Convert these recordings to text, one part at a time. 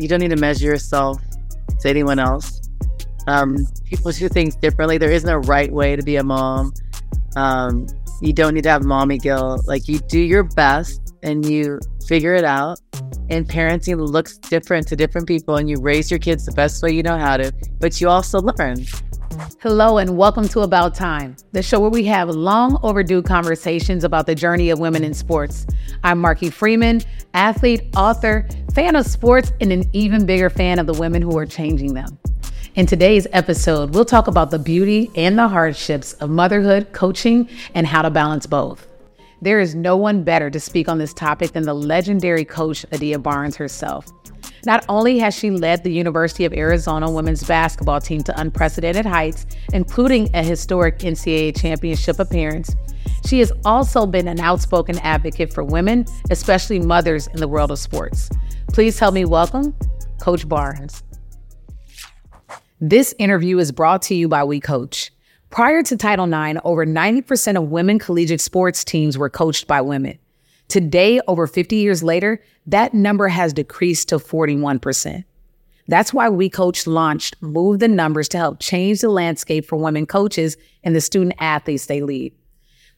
You don't need to measure yourself to anyone else. Um, people do things differently. There isn't a right way to be a mom. Um, you don't need to have mommy guilt. Like you do your best and you figure it out. And parenting looks different to different people, and you raise your kids the best way you know how to, but you also learn. Hello, and welcome to About Time, the show where we have long overdue conversations about the journey of women in sports. I'm Marke Freeman, athlete, author, fan of sports, and an even bigger fan of the women who are changing them. In today's episode, we'll talk about the beauty and the hardships of motherhood, coaching, and how to balance both. There is no one better to speak on this topic than the legendary coach Adia Barnes herself. Not only has she led the University of Arizona women's basketball team to unprecedented heights, including a historic NCAA championship appearance, she has also been an outspoken advocate for women, especially mothers in the world of sports. Please help me welcome Coach Barnes. This interview is brought to you by We Coach. Prior to Title IX, over 90% of women collegiate sports teams were coached by women. Today, over 50 years later, that number has decreased to 41%. That's why We Coach launched Move the Numbers to help change the landscape for women coaches and the student athletes they lead.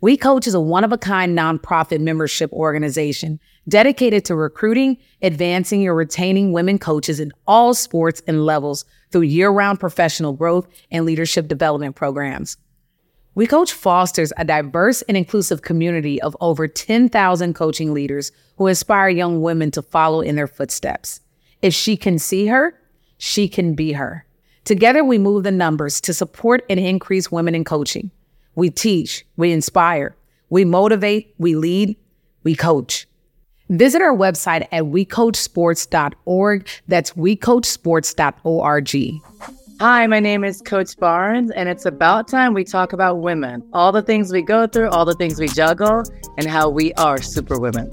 We Coach is a one of a kind nonprofit membership organization dedicated to recruiting, advancing, or retaining women coaches in all sports and levels through year round professional growth and leadership development programs. We Coach fosters a diverse and inclusive community of over 10,000 coaching leaders who inspire young women to follow in their footsteps. If she can see her, she can be her. Together, we move the numbers to support and increase women in coaching. We teach, we inspire, we motivate, we lead, we coach. Visit our website at wecoachsports.org. That's wecoachsports.org. Hi, my name is Coach Barnes, and it's about time we talk about women. All the things we go through, all the things we juggle, and how we are superwomen.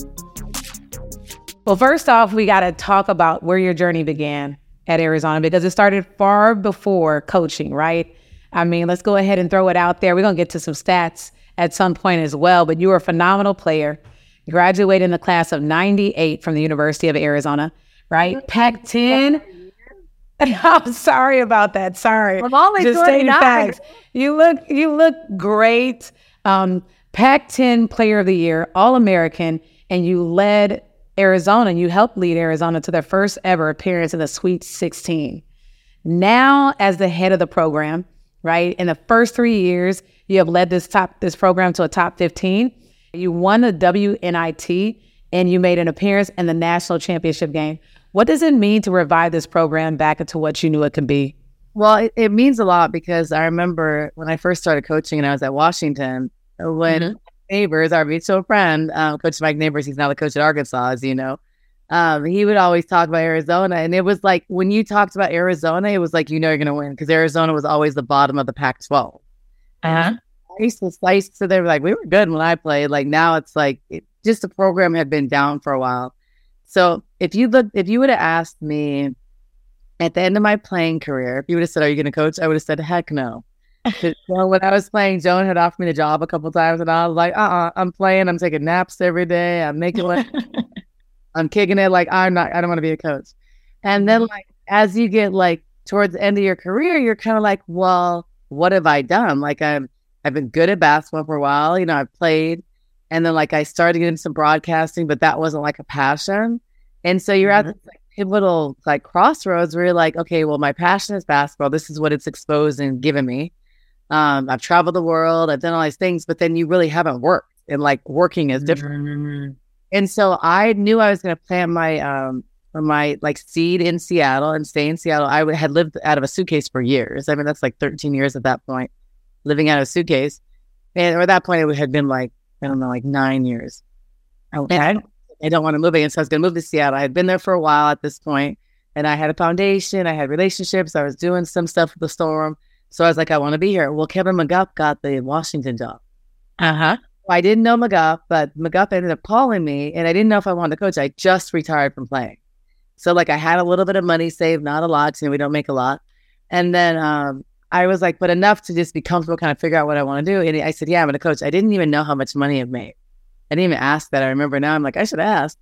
Well, first off, we got to talk about where your journey began at Arizona because it started far before coaching, right? I mean, let's go ahead and throw it out there. We're going to get to some stats at some point as well, but you were a phenomenal player. Graduated in the class of 98 from the University of Arizona, right? Pac 10. I'm sorry about that. Sorry. I'm always Just stating facts. You look you look great. Um, Pac-10 Player of the Year, All American, and you led Arizona. You helped lead Arizona to their first ever appearance in the Sweet 16. Now, as the head of the program, right? In the first three years, you have led this top this program to a top 15. You won the WNIT and you made an appearance in the national championship game. What does it mean to revive this program back into what you knew it could be? Well, it, it means a lot because I remember when I first started coaching and I was at Washington, when mm-hmm. Neighbors, our mutual friend, um, Coach Mike Neighbors, he's now the coach at Arkansas, as you know. Um, he would always talk about Arizona. And it was like when you talked about Arizona, it was like, you know, you're going to win because Arizona was always the bottom of the Pac 12. Uh-huh. I used to, used to, they were like, we were good when I played. Like now it's like, it, just the program had been down for a while. So if you look, if you would have asked me at the end of my playing career, if you would have said, "Are you going to coach?" I would have said, "Heck no." know, when I was playing, Joan had offered me the job a couple times, and I was like, "Uh, uh-uh, I'm playing. I'm taking naps every day. I'm making it. I'm kicking it. Like I'm not. I don't want to be a coach." And then, mm-hmm. like as you get like towards the end of your career, you're kind of like, "Well, what have I done? Like I'm I've been good at basketball for a while. You know, I've played." And then like I started getting some broadcasting, but that wasn't like a passion. And so you're mm-hmm. at this like, pivotal like crossroads where you're like, okay, well, my passion is basketball. This is what it's exposed and given me. Um, I've traveled the world, I've done all these things, but then you really haven't worked. And like working is different. Mm-hmm. And so I knew I was gonna plant my um my like seed in Seattle and stay in Seattle. I had lived out of a suitcase for years. I mean, that's like 13 years at that point, living out of a suitcase. And or at that point, it had been like I don't know, like nine years. Okay. I don't want to move again. So I was going to move to Seattle. I had been there for a while at this point, and I had a foundation. I had relationships. I was doing some stuff with the storm. So I was like, I want to be here. Well, Kevin McGuff got the Washington job. Uh huh. I didn't know McGuff, but McGuff ended up calling me, and I didn't know if I wanted to coach. I just retired from playing. So like I had a little bit of money saved, not a lot. You know, we don't make a lot. And then um, I was like, but enough to just be comfortable, kind of figure out what I want to do. And I said, yeah, I'm going to coach. I didn't even know how much money I've made. I didn't even ask that. I remember now. I'm like, I should ask.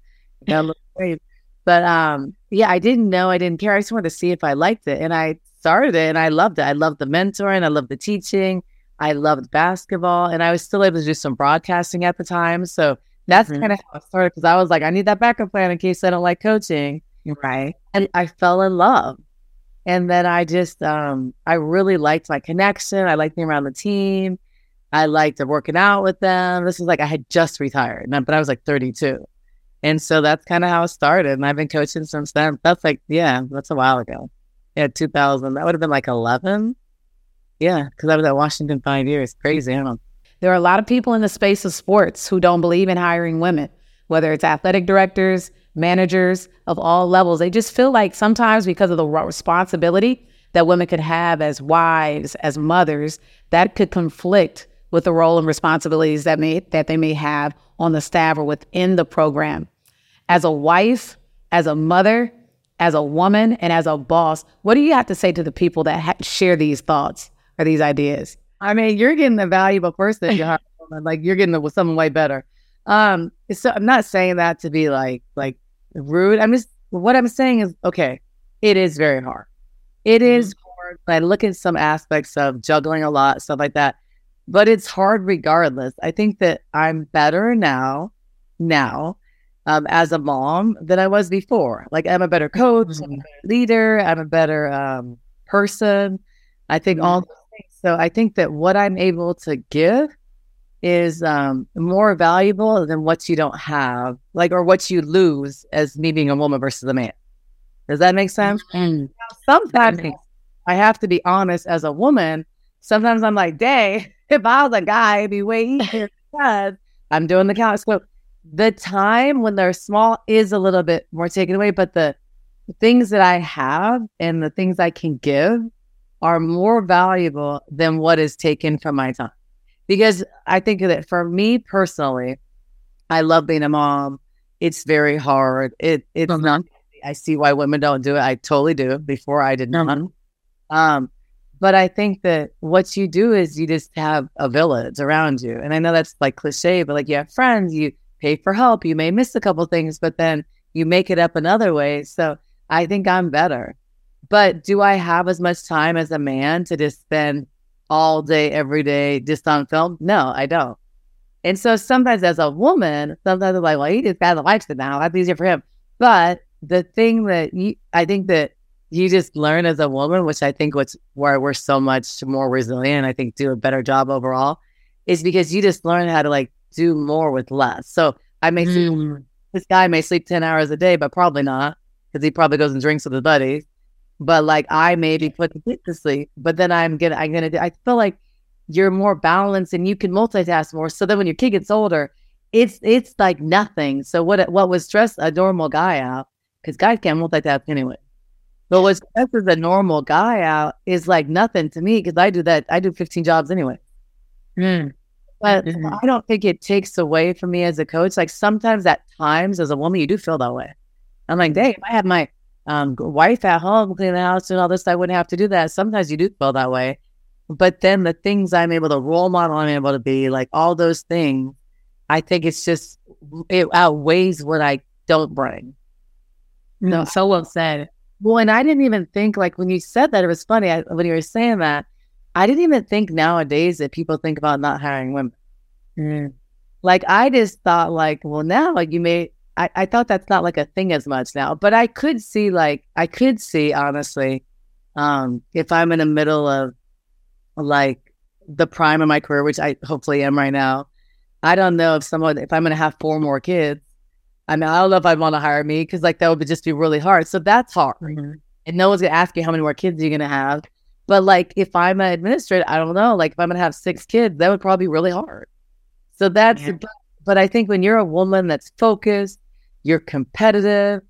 but But um, yeah, I didn't know. I didn't care. I just wanted to see if I liked it, and I started it, and I loved it. I loved the mentoring. I loved the teaching. I loved basketball, and I was still able to do some broadcasting at the time. So that's mm-hmm. kind of how it started because I was like, I need that backup plan in case I don't like coaching. Right. And I fell in love. And then I just, um, I really liked my connection. I liked being around the team. I liked working out with them. This is like I had just retired, but I was like 32. And so that's kind of how it started. And I've been coaching since then. That's like, yeah, that's a while ago. Yeah, 2000. That would have been like 11. Yeah, because I was at Washington five years. Crazy, huh? There are a lot of people in the space of sports who don't believe in hiring women, whether it's athletic directors, managers of all levels. They just feel like sometimes because of the responsibility that women could have as wives, as mothers, that could conflict with the role and responsibilities that may that they may have on the staff or within the program. As a wife, as a mother, as a woman, and as a boss, what do you have to say to the people that ha- share these thoughts or these ideas? I mean, you're getting a valuable person. You're like you're getting with someone way better. Um, so I'm not saying that to be like like rude. I'm just what I'm saying is okay. It is very hard. It mm-hmm. hard. I look at some aspects of juggling a lot, stuff like that but it's hard regardless. I think that I'm better now, now, um, as a mom than I was before. Like I'm a better coach, mm-hmm. I'm a mm-hmm. better leader, I'm a better um, person. I think all things. So I think that what I'm able to give is um, more valuable than what you don't have, like or what you lose as me being a woman versus a man. Does that make sense? Mm-hmm. Sometimes I have to be honest as a woman. Sometimes I'm like, dang, if I was a guy, it'd be way easier because I'm doing the count. So the time when they're small is a little bit more taken away, but the things that I have and the things I can give are more valuable than what is taken from my time. Because I think that for me personally, I love being a mom. It's very hard. It it's mm-hmm. not. I see why women don't do it. I totally do. Before I did not. Mm-hmm. Um, but I think that what you do is you just have a village around you. And I know that's like cliche, but like you have friends, you pay for help, you may miss a couple things, but then you make it up another way. So I think I'm better. But do I have as much time as a man to just spend all day, every day just on film? No, I don't. And so sometimes as a woman, sometimes I'm like, well, he just got a wife now. That's easier for him. But the thing that you, I think that you just learn as a woman, which I think what's where we're so much more resilient. I think do a better job overall is because you just learn how to like do more with less. So I may sleep, mm. this guy may sleep 10 hours a day, but probably not because he probably goes and drinks with his buddies. But like I maybe put the kid to sleep, but then I'm gonna, I'm gonna do, I feel like you're more balanced and you can multitask more. So then when your kid gets older, it's, it's like nothing. So what, what was stress a normal guy out because guys can't multitask anyway. But what stresses a normal guy out is like nothing to me because I do that. I do 15 jobs anyway. Mm. But mm-hmm. I don't think it takes away from me as a coach. Like sometimes at times as a woman, you do feel that way. I'm like, dang, if I had my um, wife at home clean the house and all this, I wouldn't have to do that. Sometimes you do feel that way. But then the things I'm able to role model, I'm able to be like all those things, I think it's just, it outweighs what I don't bring. No, so well said. Well, and I didn't even think like when you said that it was funny I, when you were saying that. I didn't even think nowadays that people think about not hiring women. Mm. Like I just thought like, well, now like you may. I, I thought that's not like a thing as much now, but I could see like I could see honestly, um, if I'm in the middle of like the prime of my career, which I hopefully am right now. I don't know if someone if I'm going to have four more kids I mean, I don't know if I'd want to hire me because like that would just be really hard. So that's hard. Mm-hmm. And no one's gonna ask you how many more kids you're gonna have. But like if I'm an administrator, I don't know. Like if I'm gonna have six kids, that would probably be really hard. So that's yeah. but, but I think when you're a woman that's focused, you're competitive.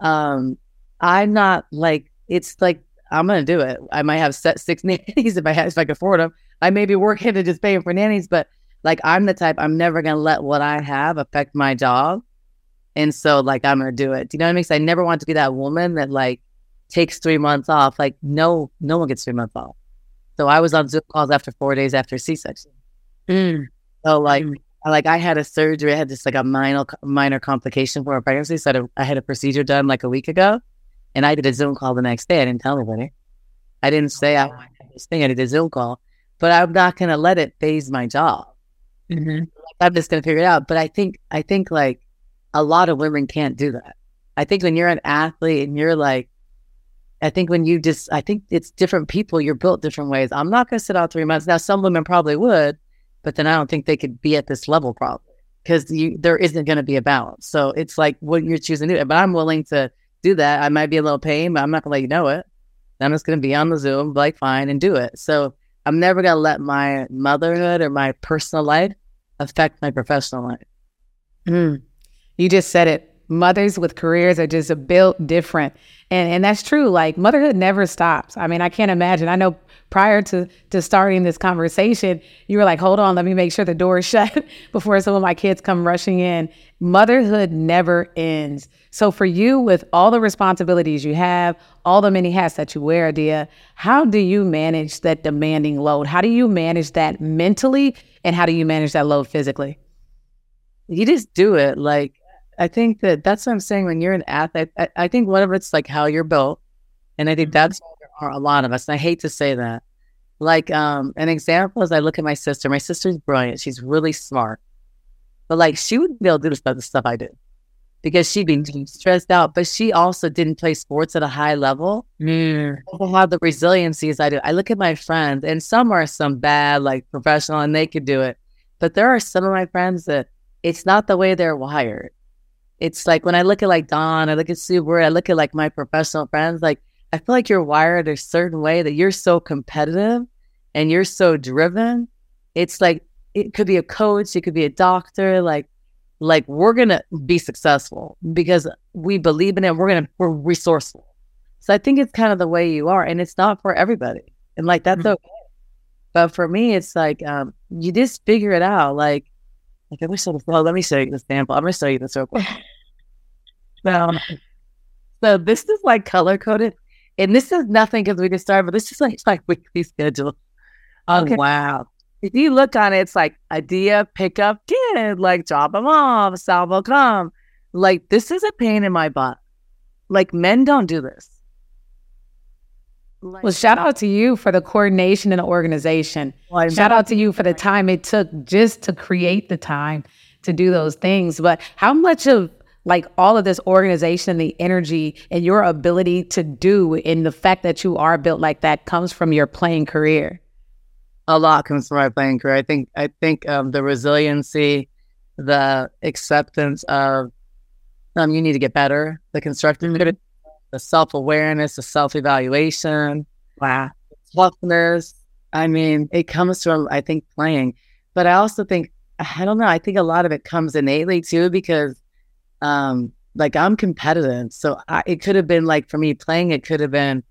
Um, I'm not like it's like I'm gonna do it. I might have set six nannies if I have, if I can afford them. I may be working to just paying for nannies, but like I'm the type I'm never gonna let what I have affect my job. And so like I'm gonna do it. Do you know what I mean? Because I never want to be that woman that like takes three months off. Like no, no one gets three months off. So I was on Zoom calls after four days after C section. Mm. So like mm. Like I had a surgery. I had just like a minor minor complication for a pregnancy. So I had a, I had a procedure done like a week ago, and I did a Zoom call the next day. I didn't tell anybody. I didn't say I had this thing. I did a Zoom call, but I'm not going to let it phase my job. Mm-hmm. I'm just going to figure it out. But I think I think like a lot of women can't do that. I think when you're an athlete and you're like, I think when you just, I think it's different people. You're built different ways. I'm not going to sit out three months. Now, some women probably would, but then I don't think they could be at this level probably because there isn't going to be a balance. So it's like what you're choosing to do. But I'm willing to do that. I might be a little pain, but I'm not going to let you know it. I'm just going to be on the Zoom, like fine, and do it. So I'm never going to let my motherhood or my personal life affect my professional life. Mm. You just said it. Mothers with careers are just built different. And and that's true. Like motherhood never stops. I mean, I can't imagine. I know prior to to starting this conversation, you were like, "Hold on, let me make sure the door is shut before some of my kids come rushing in." Motherhood never ends. So for you, with all the responsibilities you have, all the many hats that you wear, Adia, how do you manage that demanding load? How do you manage that mentally, and how do you manage that load physically? You just do it. Like I think that that's what I'm saying. When you're an athlete, I, I think one of it's like how you're built, and I think mm-hmm. that's are a lot of us. And I hate to say that. Like um, an example is I look at my sister. My sister's brilliant. She's really smart, but like she wouldn't be able to do the stuff I did because she'd be stressed out. But she also didn't play sports at a high level. Mm. have the resiliency as I do. I look at my friends, and some are some bad, like professional, and they could do it. But there are some of my friends that it's not the way they're wired it's like when I look at like Don, I look at Sue I look at like my professional friends, like I feel like you're wired a certain way that you're so competitive and you're so driven. It's like it could be a coach, it could be a doctor, like like we're gonna be successful because we believe in it. We're gonna we're resourceful. So I think it's kind of the way you are, and it's not for everybody, and like that's mm-hmm. okay. But for me, it's like um, you just figure it out. Like like I wish I was, well, let me show you the sample. I'm gonna show you this real quick. so, um, so this is like color coded, and this is nothing because we just started, but this is like my weekly schedule. Oh okay. wow! If you look on it, it's like idea, pick up kid, like drop them off, salvo come. Like this is a pain in my butt. Like men don't do this. Well, shout out to you for the coordination and the organization. Well, shout out to you for the time it took just to create the time to do those things. But how much of like all of this organization, the energy and your ability to do in the fact that you are built like that comes from your playing career? A lot comes from my playing career. I think I think um, the resiliency, the acceptance of um, you need to get better, the constructive mm-hmm the self awareness, the self evaluation, wow, toughness. I mean, it comes from I think playing, but I also think I don't know. I think a lot of it comes innately too because, um, like I'm competitive, so I, it could have been like for me playing. It could have been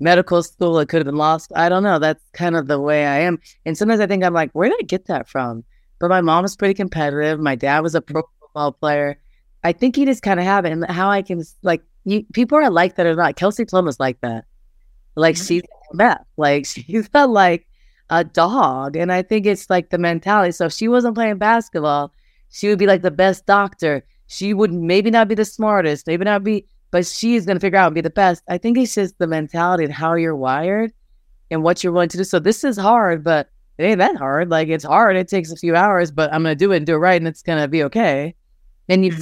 medical school. It could have been law school. I don't know. That's kind of the way I am. And sometimes I think I'm like, where did I get that from? But my mom was pretty competitive. My dad was a pro football player. I think he just kind of have it. And how I can like you people are like that or not. Kelsey Plum is like that. Like mm-hmm. she's meth. Like she's not like a dog. And I think it's like the mentality. So if she wasn't playing basketball, she would be like the best doctor. She would maybe not be the smartest, maybe not be, but she's gonna figure out and be the best. I think it's just the mentality and how you're wired and what you're willing to do. So this is hard, but it ain't that hard. Like it's hard. It takes a few hours, but I'm gonna do it and do it right, and it's gonna be okay. And you mm-hmm.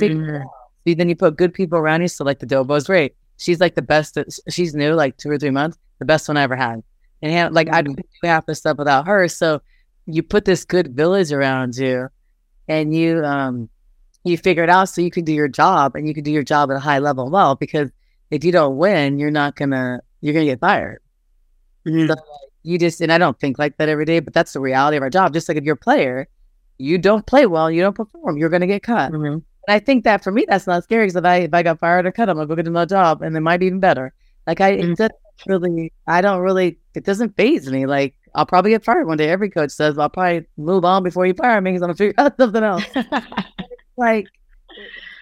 Then you put good people around you. So like the Dobo's great. She's like the best. She's new, like two or three months. The best one I ever had. And like I couldn't do half the stuff without her. So you put this good village around you, and you um you figure it out so you can do your job and you can do your job at a high level well. Because if you don't win, you're not gonna you're gonna get fired. Mm-hmm. So you just and I don't think like that every day, but that's the reality of our job. Just like if you're a player, you don't play well, you don't perform, you're gonna get cut. Mm-hmm. And I think that for me, that's not scary because if I if I got fired or cut, I'm gonna go get another job, and it might be even better. Like I, mm-hmm. it doesn't really, I don't really, it doesn't phase me. Like I'll probably get fired one day. Every coach says I'll probably move on before you fire me because I'm gonna figure out something else. like,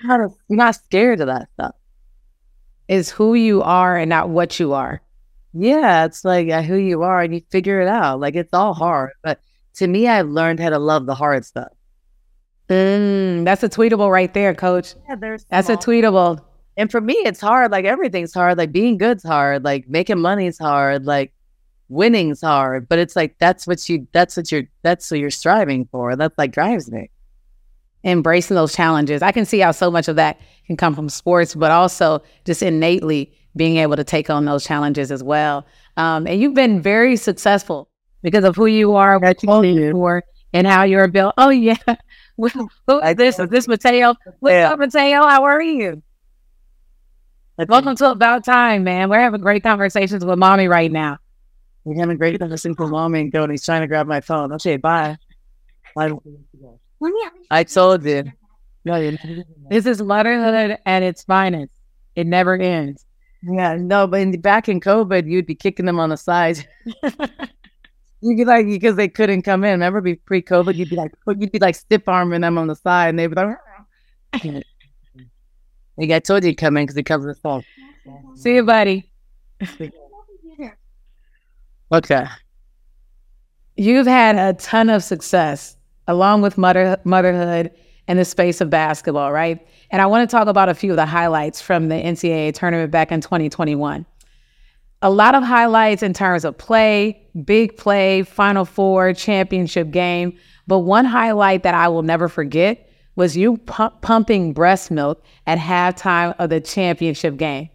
you're not scared of that stuff. Is who you are and not what you are. Yeah, it's like uh, who you are, and you figure it out. Like it's all hard, but to me, I've learned how to love the hard stuff. Mm, that's a tweetable right there, coach. Yeah, there's That's a tweetable. And for me, it's hard. Like everything's hard. Like being good's hard. Like making money's hard. Like winning's hard. But it's like that's what you that's what you're that's what you're striving for. That's like drives me. Embracing those challenges. I can see how so much of that can come from sports, but also just innately being able to take on those challenges as well. Um, and you've been very successful because of who you are, what you are, and how you're built. Oh yeah. Who hmm. is this? Is this Mateo? What's Yeah. up, Mateo? How are you? Welcome to About Time, man. We're having great conversations with mommy right now. We're having great listening for mommy and. He's trying to grab my phone. Okay, bye. I, I told you. No, This is motherhood at its finest. It never ends. Yeah, no, but in, back in COVID, you'd be kicking them on the side. you'd be like, because they couldn't come in. Remember, be pre-COVID, you'd be like, you'd be like stiff arming them on the side, and they'd be like, "Like, I told you to come in because he comes with phone." See you, buddy. Okay, You've had a ton of success along with mother, motherhood in the space of basketball, right? And I want to talk about a few of the highlights from the NCAA tournament back in 2021. A lot of highlights in terms of play, big play, Final Four, championship game. But one highlight that I will never forget was you pu- pumping breast milk at halftime of the championship game.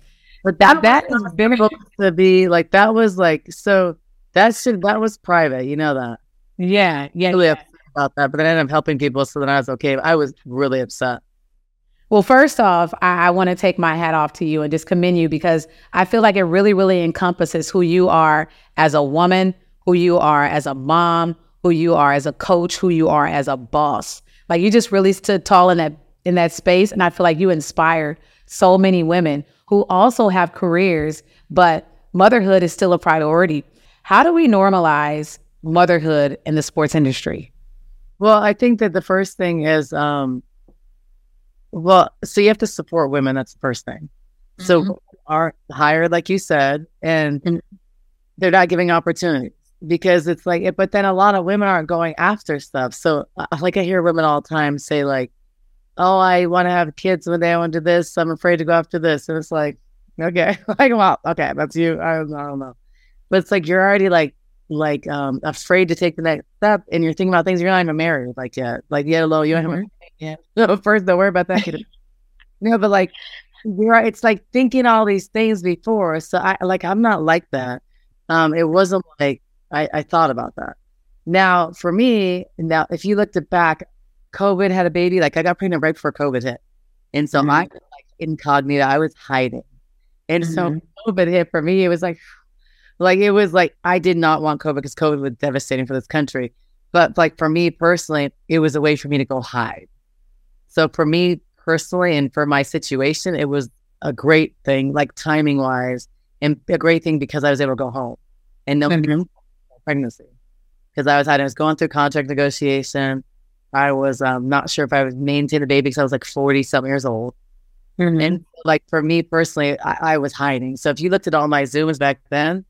but that that is supposed to be like that was like so that should that was private. You know that. Yeah, yeah. Really upset about that, but then I ended up helping people, so then I was okay. I was really upset. Well, first off, I, I want to take my hat off to you and just commend you because I feel like it really, really encompasses who you are as a woman, who you are as a mom, who you are as a coach, who you are as a boss. Like you just really stood tall in that in that space, and I feel like you inspired so many women who also have careers, but motherhood is still a priority. How do we normalize motherhood in the sports industry? Well, I think that the first thing is, um, well, so you have to support women. That's the first thing. So are hired, like you said, and Mhm. they're not giving opportunities because it's like, but then a lot of women aren't going after stuff. So, uh, like, I hear women all the time say, like, "Oh, I want to have kids one day. I want to do this. I'm afraid to go after this," and it's like, okay, like, well, okay, that's you. I I don't know, but it's like you're already like like um afraid to take the next step and you're thinking about things you're not even married like yet. Like yet alone you haven't yeah no first don't worry about that no but like you're it's like thinking all these things before so i like i'm not like that. Um it wasn't like i i thought about that. Now for me now if you looked at back covid had a baby like i got pregnant right before covid hit and so Mhm. i was like incognito i was hiding. And so Mhm. covid hit for me it was like like it was like I did not want COVID because COVID was devastating for this country. But like for me personally, it was a way for me to go hide. So for me personally and for my situation, it was a great thing, like timing wise, and a great thing because I was able to go home and nobody Mhm. pregnancy. Because I was hiding. I was going through contract negotiation. I was um, not sure if I was maintaining the baby because I was like 40 something years old. And like for me personally, I, I was hiding. So if you looked at all my Zooms back then,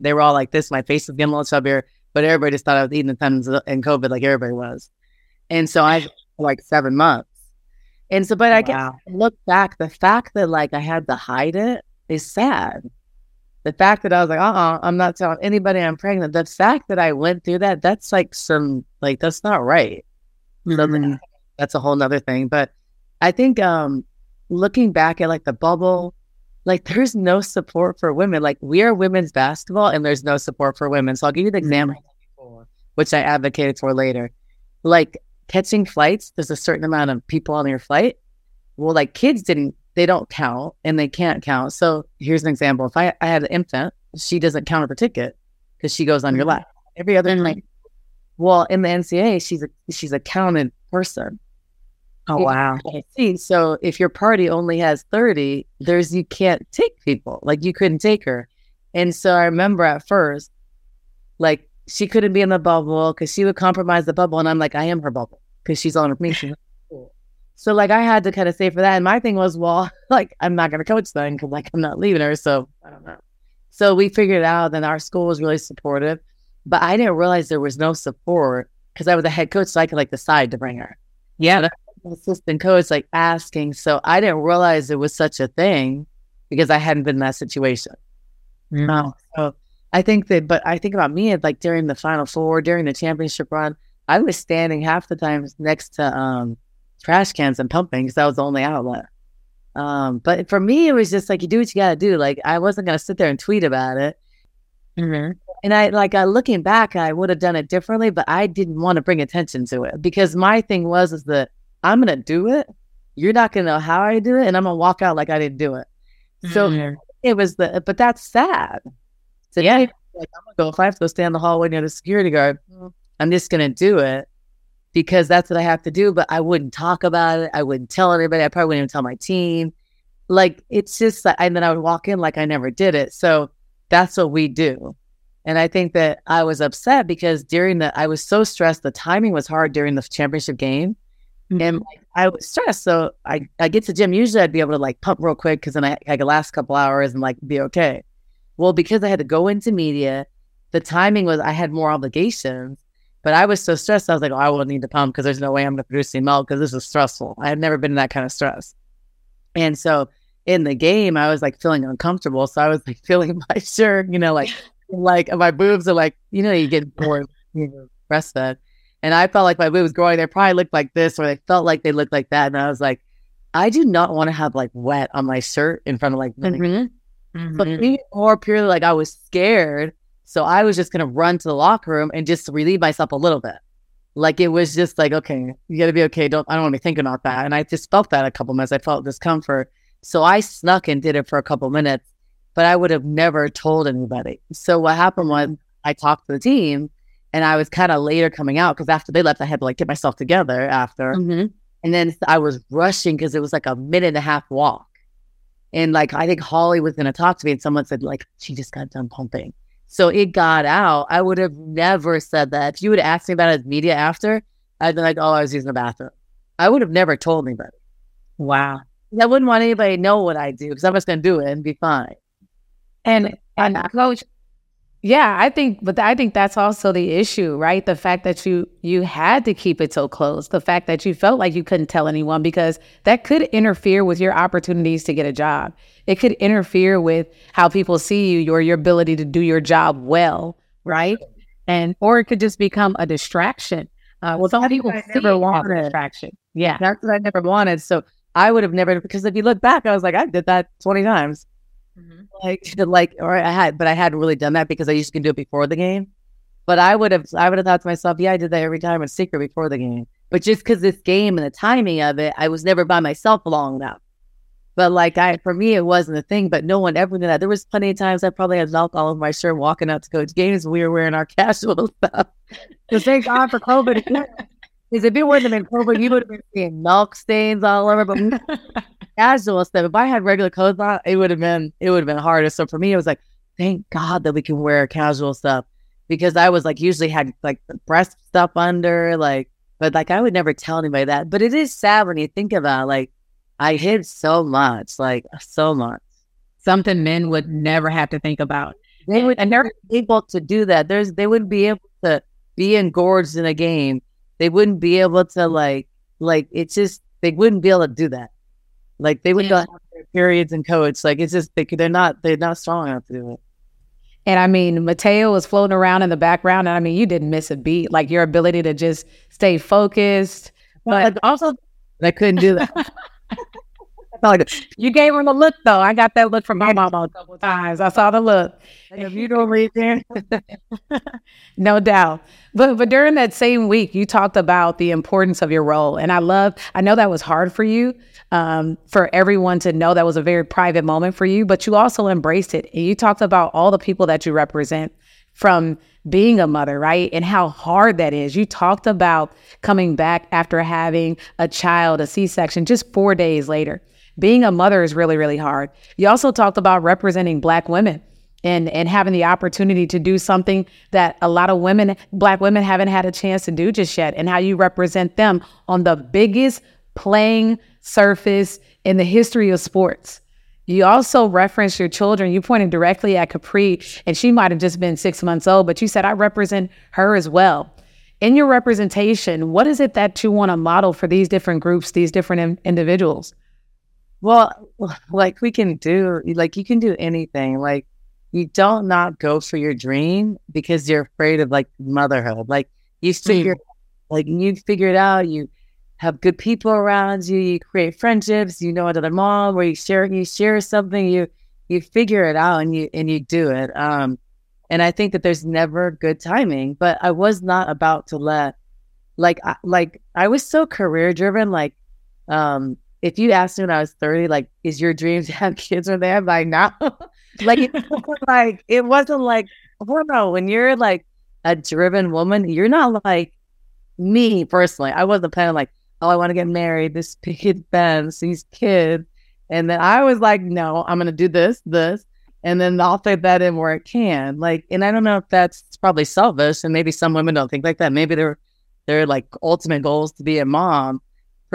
they were all like this. My face was getting a little chubbier, but everybody just thought I was eating the ton in COVID like everybody was. And so I like seven months. And so, but I guess Wow. look back, the fact that like I had to hide it is sad. The fact that I was like, uh uh-uh, I'm not telling anybody I'm pregnant. The fact that I went through that, that's like some, like, that's not right. So Mhm. that's a whole nother thing. But I think um looking back at like the bubble, like there's no support for women. Like we are women's basketball and there's no support for women. So I'll give you the example before, which I advocated for later. Like catching flights, there's a certain amount of people on your flight. Well, like kids didn't they don't count and they can't count. So here's an example. If I, I had an infant, she doesn't count her ticket because she goes on your Mhm. lap. Every other Mhm. like well, in the NCAA, she's a she's a counted person. Oh wow. See, so if your party only has 30, there's you can't take people. Like you couldn't take her. And so I remember at first, like she couldn't be in the bubble because she would compromise the bubble. And I'm like, I am her bubble because she's on with me. She's cool. So like I had to kind of say for that. And my thing was, well, like I'm not gonna coach then because like I'm not leaving her. So I don't know. So we figured it out, and our school was really supportive. But I didn't realize there was no support because I was a head coach, so I could like decide to bring her. Yeah. Assistant coach like asking. So I didn't realize it was such a thing because I hadn't been in that situation. Mm-hmm. Um, so I think that, but I think about me like during the final four, during the championship run, I was standing half the time next to um, trash cans and pumping because that was the only outlet. Um, but for me, it was just like you do what you got to do. Like I wasn't gonna sit there and tweet about it. Mm-hmm. And I like uh, looking back, I would have done it differently, but I didn't want to bring attention to it because my thing was is that I'm gonna do it. You're not gonna know how I do it, and I'm gonna walk out like I didn't do it. So Mm-hmm. it was the, but that's sad. So yeah, like I'm gonna go if I have to go stand in the hallway near the security guard, I'm just gonna do it because that's what I have to do. But I wouldn't talk about it. I wouldn't tell anybody. I probably wouldn't even tell my team. Like it's just like, and then I would walk in like I never did it. So that's what we do. And I think that I was upset because during the, I was so stressed. The timing was hard during the championship game. And mm-hmm. like, I was stressed. So I, I get to gym. Usually I'd be able to like pump real quick because then I, I could last a couple hours and like be okay. Well, because I had to go into media, the timing was I had more obligations, but I was so stressed. I was like, oh, I won't need to pump because there's no way I'm going to produce any milk because this is stressful. I had never been in that kind of stress. And so in the game, I was like feeling uncomfortable. So I was like feeling my shirt, you know, like, like my boobs are like, you know, you get bored, you know, breastfed. And I felt like my boobs growing. They probably looked like this, or they felt like they looked like that. And I was like, I do not want to have like wet on my shirt in front of like, Mm-hmm. but maybe more purely like I was scared. So I was just gonna run to the locker room and just relieve myself a little bit. Like it was just like, okay, you gotta be okay. Don't I don't want to be thinking about that. And I just felt that a couple minutes. I felt discomfort. So I snuck and did it for a couple minutes, but I would have never told anybody. So what happened was I talked to the team and I was kind of later coming out because after they left, I had to like get myself together after. Mm-hmm. And then I was rushing because it was like a minute and a half walk. And like, I think Holly was going to talk to me, and someone said, like, she just got done pumping. So it got out. I would have never said that. If you would have asked me about it as media after, I'd be like, oh, I was using the bathroom. I would have never told anybody. Wow. I wouldn't want anybody to know what I do because I'm just going to do it and be fine. And and coach, yeah, I think, but I think that's also the issue, right? The fact that you you had to keep it so close, the fact that you felt like you couldn't tell anyone because that could interfere with your opportunities to get a job. It could interfere with how people see you or your ability to do your job well, right? And or it could just become a distraction. Uh, well, some people what I never it as a distraction. Yeah. That's what I never wanted. So I would have never, because if you look back, I was like, I did that 20 times. Mm-hmm. like like or I had but I hadn't really done that because I used to do it before the game. But I would have I would have thought to myself, yeah, I did that every time in secret before the game. But just because this game and the timing of it, I was never by myself long enough. But like I for me it wasn't a thing, but no one ever did that. There was plenty of times I probably had milk all over my shirt walking out to coach games. We were wearing our casual stuff. Because thank God for COVID. Because if it wasn't been COVID, you would have been seeing milk stains all over. But casual stuff. If I had regular clothes on, it would have been it would have been harder. So for me, it was like, thank God that we can wear casual stuff because I was like usually had like the breast stuff under, like, but like I would never tell anybody that. But it is sad when you think about it, like I hid so much, like so much. Something men would never have to think about. They would and they're able to do that. There's they wouldn't be able to be engorged in a game. They wouldn't be able to like like it's just they wouldn't be able to do that. Like they would Yeah. go have their periods and codes. Like it's just they, they're not they're not strong enough to do it. And I mean, Mateo was floating around in the background, and I mean, you didn't miss a beat. Like your ability to just stay focused. But like, also I couldn't do that. You gave him a look, though. I got that look from my mama a couple times. I saw the look, if you don't read there, no doubt. But but during that same week, you talked about the importance of your role, and I love. I know that was hard for you, um, for everyone to know that was a very private moment for you, but you also embraced it, and you talked about all the people that you represent from being a mother, right? And how hard that is. You talked about coming back after having a child, a C section, just four days later. Being a mother is really, really hard. You also talked about representing Black women and, and having the opportunity to do something that a lot of women, Black women, haven't had a chance to do just yet, and how you represent them on the biggest playing surface in the history of sports. You also referenced your children. You pointed directly at Capri, and she might have just been six months old, but you said, I represent her as well. In your representation, what is it that you want to model for these different groups, these different in- individuals? Well, like we can do, like you can do anything. Like you don't not go for your dream because you're afraid of like motherhood. Like you figure, mm. like you figure it out. You have good people around you. You create friendships. You know another mom where you share, you share something. You you figure it out and you and you do it. Um, and I think that there's never good timing. But I was not about to let, like, I, like I was so career driven. Like, um, if you asked me when I was 30, like, is your dream to have kids or they have by now? like, it like it wasn't like, oh no, when you're like a driven woman, you're not like me personally. I wasn't planning like, oh, I want to get married, this picket fence, these kids. And then I was like, no, I'm gonna do this, this, and then I'll fit that in where it can. Like, and I don't know if that's probably selfish, and maybe some women don't think like that. Maybe they're they're like ultimate goals to be a mom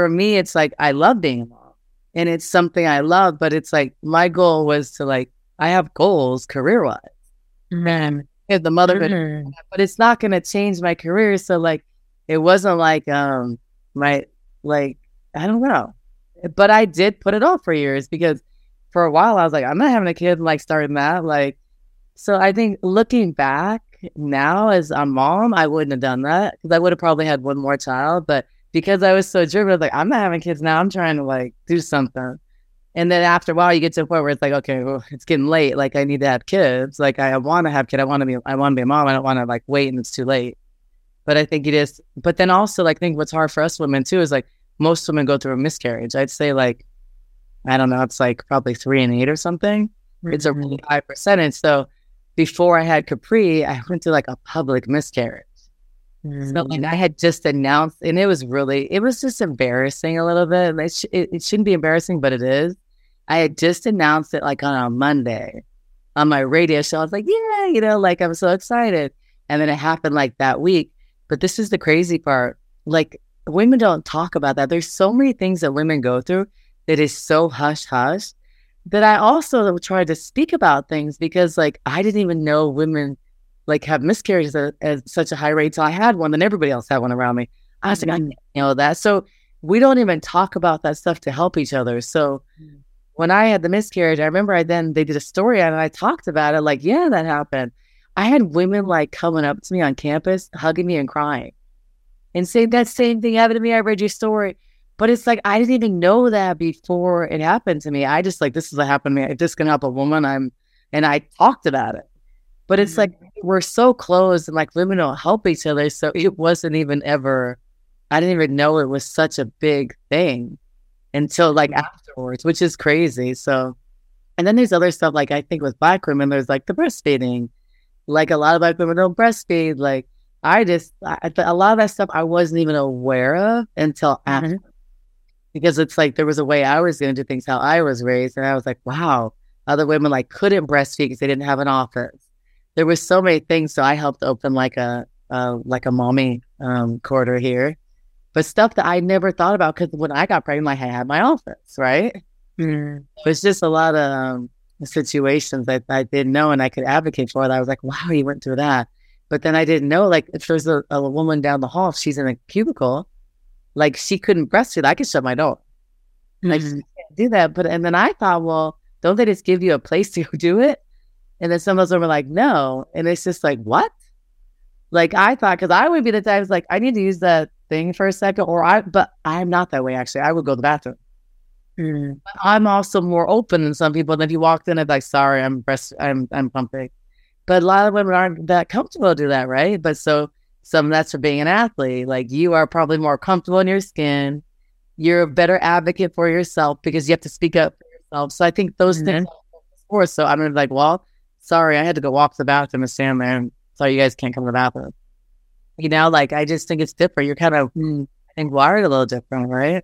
for me, it's like I love being a mom and it's something I love, but it's like my goal was to like, I have goals career wise. Mm-hmm. And if the motherhood, mm-hmm. but it's not going to change my career. So, like, it wasn't like, um, my, like, I don't know. But I did put it off for years because for a while I was like, I'm not having a kid, like, starting that. Like, so I think looking back now as a mom, I wouldn't have done that because I would have probably had one more child. But because I was so driven. I was like, I'm not having kids now. I'm trying to like do something. And then after a while, you get to a point where it's like, okay, well, it's getting late. Like I need to have kids. Like I want to have kids. I want to be. I want to be a mom. I don't want to like wait and it's too late. But I think it is. But then also, like, I think what's hard for us women too is like most women go through a miscarriage. I'd say like, I don't know, it's like probably three and eight or something. It's a really high percentage. So before I had Capri, I went to like a public miscarriage. Mm-hmm. So, and I had just announced, and it was really, it was just embarrassing a little bit. It, sh- it, it, shouldn't be embarrassing, but it is. I had just announced it like on a Monday on my radio show. I was like, yeah, you know, like I'm so excited. And then it happened like that week. But this is the crazy part. Like women don't talk about that. There's so many things that women go through that is so hush hush that I also tried to speak about things because like I didn't even know women like have miscarriages at, at, such a high rate. So I had one, and everybody else had one around me. I was like, I know that. So we don't even talk about that stuff to help each other. So mm. when I had the miscarriage, I remember I then they did a story on it and I talked about it. Like, yeah, that happened. I had women like coming up to me on campus, hugging me and crying and saying that same thing happened to me. I read your story. But it's like I didn't even know that before it happened to me. I just like this is what happened to me. If this can help a woman, I'm and I talked about it. But it's mm-hmm. like we're so close and like women don't help each other. So it wasn't even ever, I didn't even know it was such a big thing until like afterwards, which is crazy. So, and then there's other stuff like I think with black women, there's like the breastfeeding. Like a lot of black women don't breastfeed. Like I just, I, a lot of that stuff I wasn't even aware of until mm-hmm. after. Because it's like there was a way I was going to do things how I was raised. And I was like, wow, other women like couldn't breastfeed because they didn't have an office there was so many things. So I helped open like a uh, like a mommy um, quarter here, but stuff that I never thought about because when I got pregnant, like I had my office, right? Mm. It's just a lot of um, situations that I didn't know and I could advocate for. That I was like, wow, you went through that. But then I didn't know, like, if there's a, a woman down the hall, she's in a cubicle, like she couldn't breastfeed. I could shut my door. Like, mm-hmm. do that. But, and then I thought, well, don't they just give you a place to do it? And then some of them were like, no. And it's just like, what? Like I thought, because I would be the type like, I need to use that thing for a second, or I, but I'm not that way actually. I would go to the bathroom. Mm. I'm also more open than some people. And if you walked in, I'd be like, sorry, I'm breast, I'm, I'm pumping. But a lot of women aren't that comfortable to do that, right? But so some of that's for being an athlete. Like you are probably more comfortable in your skin. You're a better advocate for yourself because you have to speak up for yourself. So I think those mm-hmm. things. So I'm like, well, sorry, I had to go walk to the bathroom and stand there and sorry, you guys can't come to the bathroom. You know, like I just think it's different. You're kind of, mm, I think, wired a little different, right?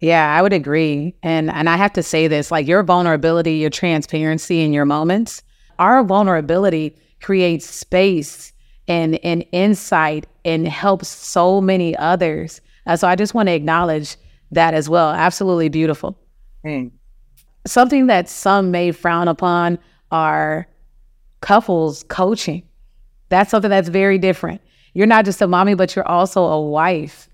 Yeah, I would agree. And and I have to say this, like your vulnerability, your transparency in your moments, our vulnerability creates space and and insight and helps so many others. Uh, so I just want to acknowledge that as well. Absolutely beautiful. Mm. Something that some may frown upon are couples coaching. That's something that's very different. you're not just a mommy, but you're also a wife,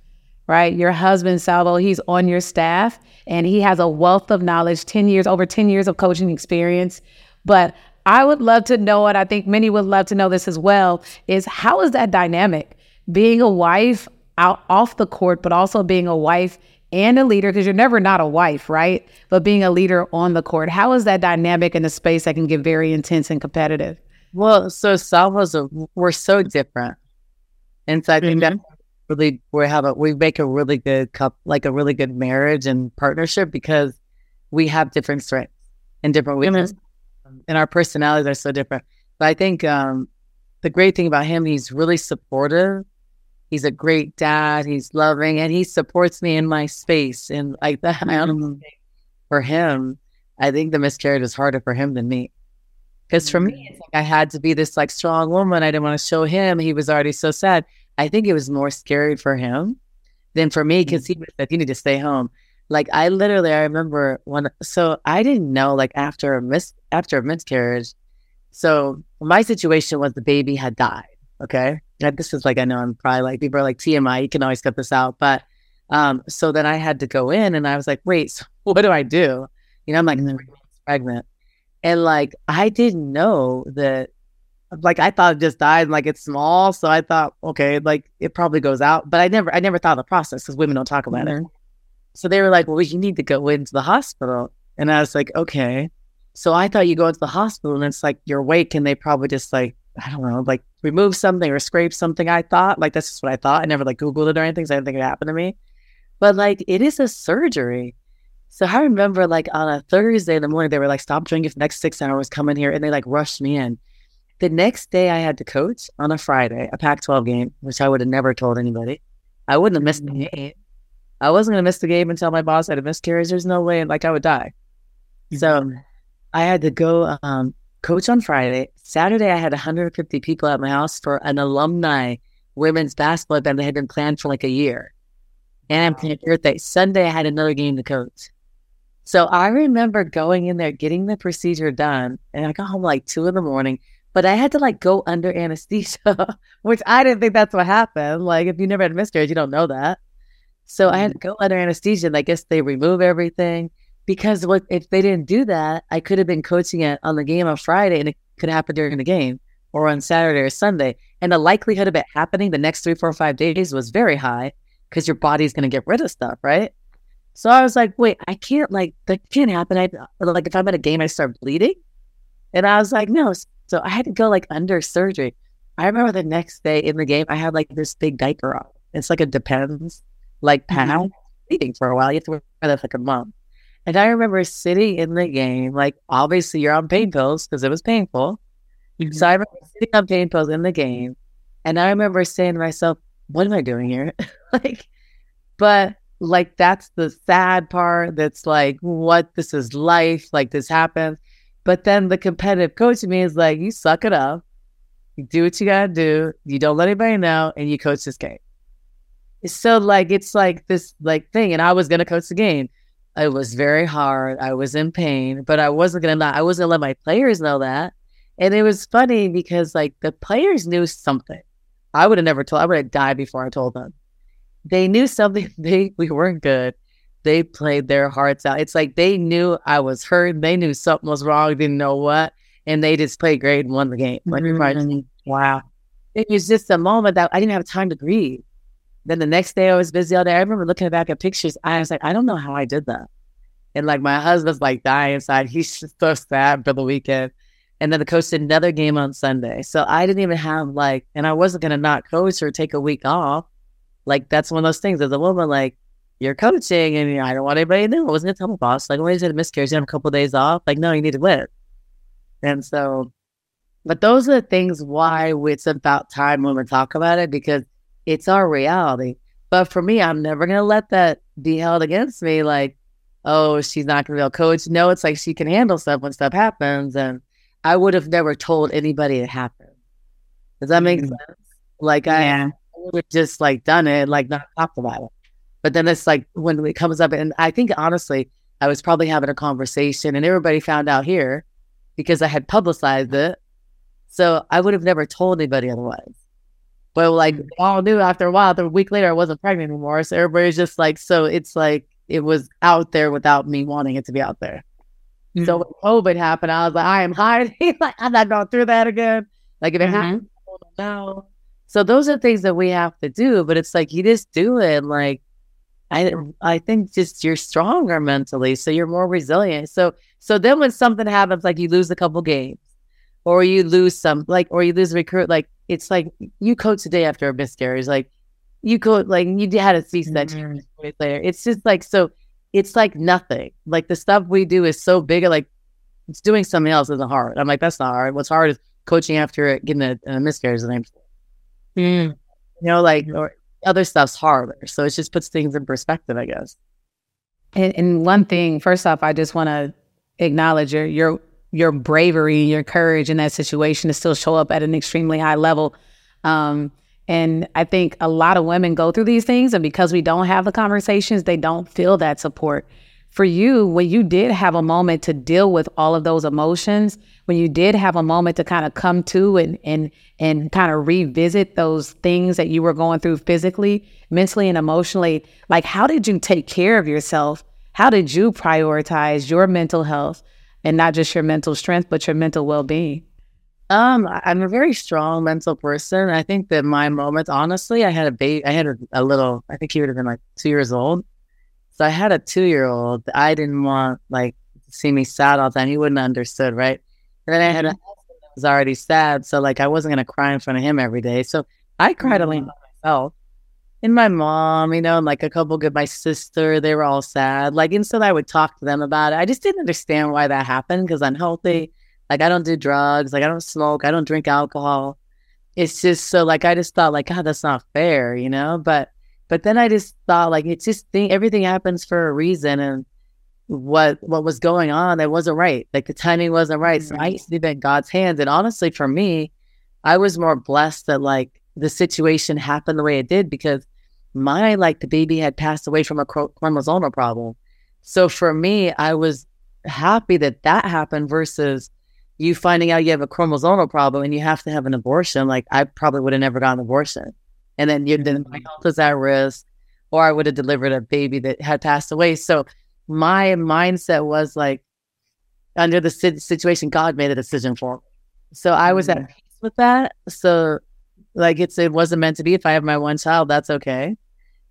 right? Your husband, Salvo, he's on your staff and he has a wealth of knowledge, 10 years, over 10 years of coaching experience. But I would love to know, and I think many would love to know this as well, is how is that dynamic? Being a wife out off the court, but also being a wife and a leader, because you're never not a wife, right? But being a leader on the court. How is that dynamic in a space that can get very intense and competitive? Well, so Salvo's a, we're so different. And so I think mm-hmm. that really we have a we make a really good cup like a really good marriage and partnership because we have different strengths and different weaknesses. Mm-hmm. And our personalities are so different. But I think um the great thing about him, he's really supportive. He's a great dad. He's loving, and he supports me in my space. And like that, mm-hmm. for him, I think the miscarriage is harder for him than me. Because for me, it's like I had to be this like strong woman. I didn't want to show him. He was already so sad. I think it was more scary for him than for me because he was like, you need to stay home. Like I literally, I remember when, so I didn't know like after a mis, after a miscarriage. So my situation was the baby had died. Okay. This is like, I know I'm probably like, people are like TMI, you can always cut this out. But, um, so then I had to go in and I was like, wait, so what do I do? You know, I'm like mm-hmm. pregnant. And like, I didn't know that, like, I thought it just died and like it's small. So I thought, okay, like it probably goes out. But I never, I never thought of the process because women don't talk about mm-hmm. it. So they were like, well, you need to go into the hospital. And I was like, okay. So I thought you go into the hospital and it's like you're awake and they probably just like, I don't know, like remove something or scrape something. I thought, like, that's just what I thought. I never like Googled it or anything. So I didn't think it happened to me. But like, it is a surgery. So I remember like on a Thursday in the morning, they were like, stop drinking for the next six hours, come in here. And they like rushed me in. The next day I had to coach on a Friday, a Pac 12 game, which I would have never told anybody. I wouldn't have missed the game. I wasn't going to miss the game until my boss had a miscarriage. There's no way, And like, I would die. So mm-hmm. I had to go um, coach on Friday. Saturday, I had 150 people at my house for an alumni women's basketball event that had been planned for like a year. And I'm playing birthday. Sunday, I had another game to coach. So I remember going in there, getting the procedure done, and I got home like two in the morning. But I had to like go under anesthesia, which I didn't think that's what happened. Like if you never had a miscarriage, you don't know that. So I had to mm-hmm. go under anesthesia. And I guess they remove everything because what if they didn't do that? I could have been coaching it on the game on Friday, and it could happen during the game or on Saturday or Sunday. And the likelihood of it happening the next three, four, five days was very high because your body's going to get rid of stuff, right? So I was like, wait, I can't like that can't happen. I like if I'm at a game, I start bleeding, and I was like, no. So I had to go like under surgery. I remember the next day in the game, I had like this big diaper on. It's like a depends like pad mm-hmm. bleeding for a while. You have to wear that for like a month. And I remember sitting in the game, like obviously you're on pain pills because it was painful. Mm-hmm. So I remember sitting on pain pills in the game, and I remember saying to myself, "What am I doing here?" like, but like that's the sad part that's like what? This is life. Like this happens but then the competitive coach in me is like you suck it up. You do what you gotta do. You don't let anybody know and you coach this game. So like it's like this like thing and i was gonna coach the game it was very hard i was in pain but i wasn't gonna not i wasn't gonna let my players know that and it was funny because like the players knew something i would have never told i would have died before i told them they knew something they we weren't good. They played their hearts out. It's like they knew I was hurt. They knew something was wrong, didn't know what, and they just played great and won the game. mm-hmm. wow. It was just a moment that I didn't have time to grieve. Then the next day I was busy all day. I remember looking back at pictures. I was like, I don't know how I did that. And like my husband's like dying inside. He's so sad for the weekend. And then the coach did another game on Sunday. So I didn't even have like, and I wasn't going to not coach or take a week off like that's one of those things as a woman, like you're coaching and I don't want anybody to know. I wasn't gonna tell my boss. Like when you said miscarriage, you have a couple of days off. Like, no, you need to win. And so, but those are the things why it's about time when we talk about it because it's our reality. But for me, I'm never gonna let that be held against me. Like, oh, she's not gonna be able to coach. No, it's like she can handle stuff when stuff happens. And I would have never told anybody it happened. Does that make mm-hmm. sense? Like yeah. I would have just like done it, like not talked about it. But then it's like when it comes up, and I think honestly, I was probably having a conversation, and everybody found out here because I had publicized it. So I would have never told anybody otherwise. But like all knew after a while, a week later, I wasn't pregnant anymore. So everybody's just like, so it's like it was out there without me wanting it to be out there. Mm-hmm. So when COVID happened, I was like, I am hiding. like I'm not going through that again. Like if it mm-hmm. happens, no. So those are things that we have to do. But it's like you just do it. Like I I think just you're stronger mentally, so you're more resilient. So so then when something happens, like you lose a couple games, or you lose some, like or you lose a recruit, like it's like you coach the day after a miscarriage, like you could like you had a C section mm-hmm. later. It's just like so. It's like nothing. Like the stuff we do is so big. Like it's doing something else isn't hard. I'm like that's not hard. What's hard is coaching after getting a, a miscarriage the name. Mm. You know, like or other stuff's harder. So it just puts things in perspective, I guess. And, and one thing, first off, I just want to acknowledge your your your bravery, and your courage in that situation to still show up at an extremely high level. Um, and I think a lot of women go through these things, and because we don't have the conversations, they don't feel that support for you, when you did have a moment to deal with all of those emotions, when you did have a moment to kind of come to and and and kind of revisit those things that you were going through physically, mentally, and emotionally, like how did you take care of yourself? How did you prioritize your mental health and not just your mental strength, but your mental well-being? Um, I'm a very strong mental person. I think that my moments, honestly, I had a baby, I had a, a little, I think he would have been like two years old so I had a two year old. I didn't want like to see me sad all the time. He wouldn't have understood, right? And then I had a mm-hmm. husband that was already sad, so like I wasn't gonna cry in front of him every day. So I cried mm-hmm. alone myself. And my mom, you know, and like a couple good my sister, they were all sad. Like instead I would talk to them about it. I just didn't understand why that happened because I'm mm-hmm. healthy. Like I don't do drugs, like I don't smoke, I don't drink alcohol. It's just so like I just thought like God, that's not fair, you know? But but then I just thought like it's just thing everything happens for a reason and what what was going on that wasn't right. Like the timing wasn't right. So I mm-hmm. used to be in God's hands. And honestly, for me, I was more blessed that like the situation happened the way it did because my like the baby had passed away from a chromosomal problem. So for me, I was happy that that happened versus you finding out you have a chromosomal problem and you have to have an abortion. Like I probably would have never gotten an abortion and then you then my health is at risk, or I would have delivered a baby that had passed away. So my mindset was like, under the situation, God made a decision for me. So I was at mm. peace with that. So like it's it wasn't meant to be. If I have my one child, that's okay.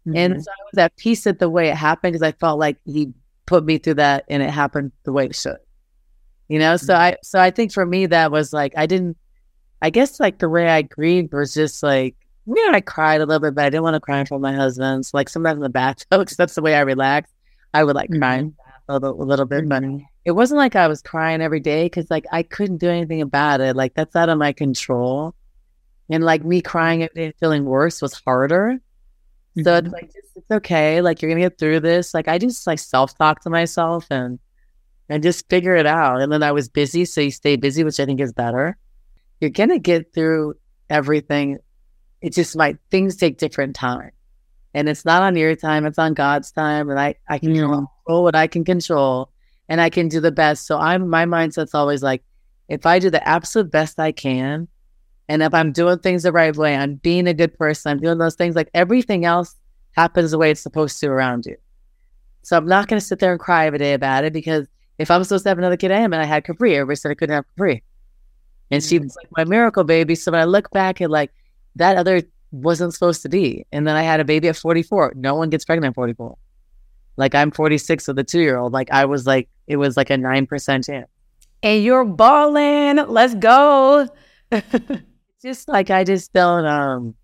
Mm-hmm. And so I was at peace at the way it happened because I felt like he put me through that and it happened the way it should. You know, so mm-hmm. I so I think for me that was like I didn't I guess like the way I grieved was just like you know, I cried a little bit, but I didn't want to cry in front of my husband. So, like sometimes in the bathtub, because that's the way I relax. I would like cry mm-hmm. a, little, a little bit, but mm-hmm. it wasn't like I was crying every day because like I couldn't do anything about it. Like that's out of my control. And like me crying and feeling worse was harder. So mm-hmm. it's like it's okay. Like you're gonna get through this. Like I just like self talk to myself and and just figure it out. And then I was busy, so you stay busy, which I think is better. You're gonna get through everything it just might things take different time. And it's not on your time, it's on God's time. And I, I can yeah. control what I can control and I can do the best. So I'm my mindset's always like, if I do the absolute best I can, and if I'm doing things the right way, I'm being a good person, I'm doing those things, like everything else happens the way it's supposed to around you. So I'm not gonna sit there and cry every day about it because if I'm supposed to have another kid, I am, and I had Capri. Everybody said I couldn't have Capri. And she mm. was like my miracle baby. So when I look back at like that other wasn't supposed to be. And then I had a baby at 44. No one gets pregnant at 44. Like I'm 46 with a two year old. Like I was like, it was like a 9% chance. And you're balling. Let's go. just like, I just don't, um,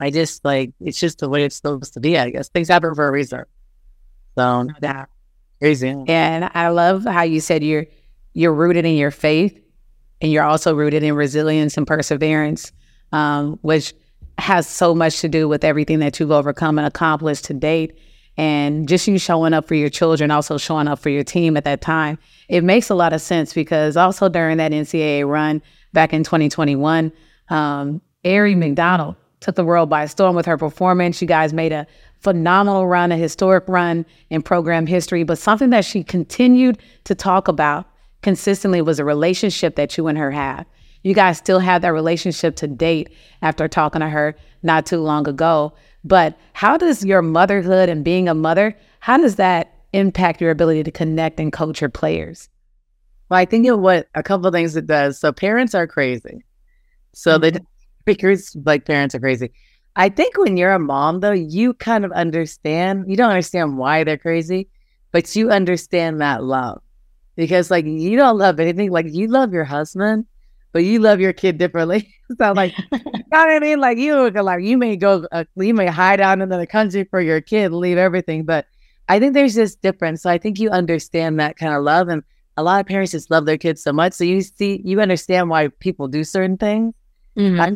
I just like, it's just the way it's supposed to be, I guess. Things happen for a reason. So, yeah, crazy. And I love how you said you're, you're rooted in your faith and you're also rooted in resilience and perseverance um, which has so much to do with everything that you've overcome and accomplished to date. And just you showing up for your children, also showing up for your team at that time, it makes a lot of sense because also during that NCAA run back in 2021, um, Aari McDonald took the world by storm with her performance. You guys made a phenomenal run, a historic run in program history, but something that she continued to talk about consistently was a relationship that you and her have you guys still have that relationship to date after talking to her not too long ago. But how does your motherhood and being a mother, how does that impact your ability to connect and coach your players? Well, I think it what a couple of things it does. So parents are crazy. So mm-hmm. they because like parents are crazy. I think when you're a mom though, you kind of understand. You don't understand why they're crazy, but you understand that love because like you don't love anything like you love your husband but you love your kid differently. So like you know what i mean? Like you like you may go uh, you may hide out in another country for your kid leave everything but i think there's this difference. So i think you understand that kind of love and a lot of parents just love their kids so much. So you see you understand why people do certain things. Mm-hmm.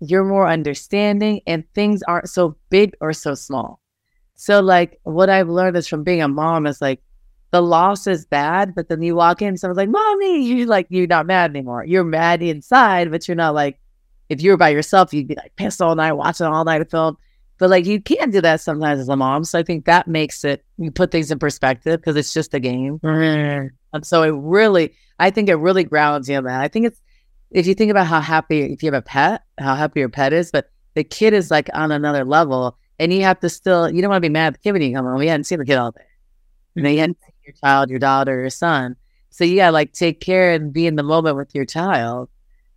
you're more understanding and things aren't so big or so small. So like what i've learned is from being a mom is like the loss is bad, but then you walk in, someone's like, "Mommy," you're like you're not mad anymore. You're mad inside, but you're not like if you were by yourself, you'd be like pissed all night, watching all night of film. But like you can do that sometimes as a mom. So I think that makes it you put things in perspective because it's just a game. Mm-hmm. And so it really, I think it really grounds you in that. I think it's if you think about how happy if you have a pet, how happy your pet is, but the kid is like on another level, and you have to still you don't want to be mad at the kid when you come home. We hadn't seen the kid all day. And they hadn't your child, your daughter, your son. So you gotta like take care and be in the moment with your child.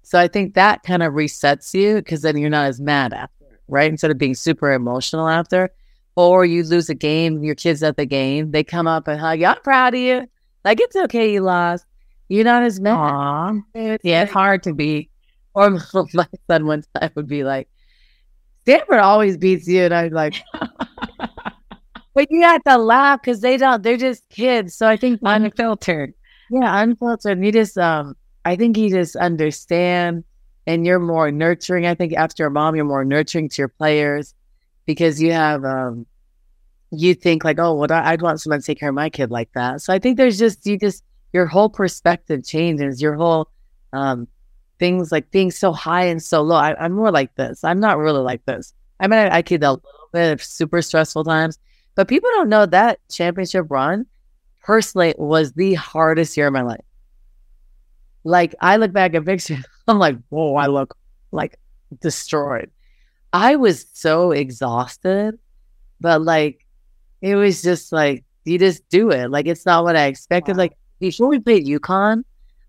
So I think that kind of resets you because then you're not as mad after, right? Instead of being super emotional after. Or you lose a game, your kids at the game, they come up and hug you. I'm proud of you. Like it's okay you lost. You're not as mad. Aww. It's yeah, it's hard to be. Or my son one time would be like, Stanford always beats you. And I'm like, but you have to laugh because they don't. They're just kids. So I think unfiltered. Yeah, unfiltered. You just um, I think you just understand, and you're more nurturing. I think after your mom, you're more nurturing to your players because you have um, you think like, oh, well, I'd want someone to take care of my kid like that. So I think there's just you just your whole perspective changes. Your whole um, things like being so high and so low. I, am more like this. I'm not really like this. I mean, I, I kid a little bit of super stressful times, but people don't know that championship run personally was the hardest year of my life. Like I look back at pictures, I'm like, whoa, I look like destroyed. I was so exhausted, but like it was just like you just do it. Like it's not what I expected. Wow. Like before we played UConn,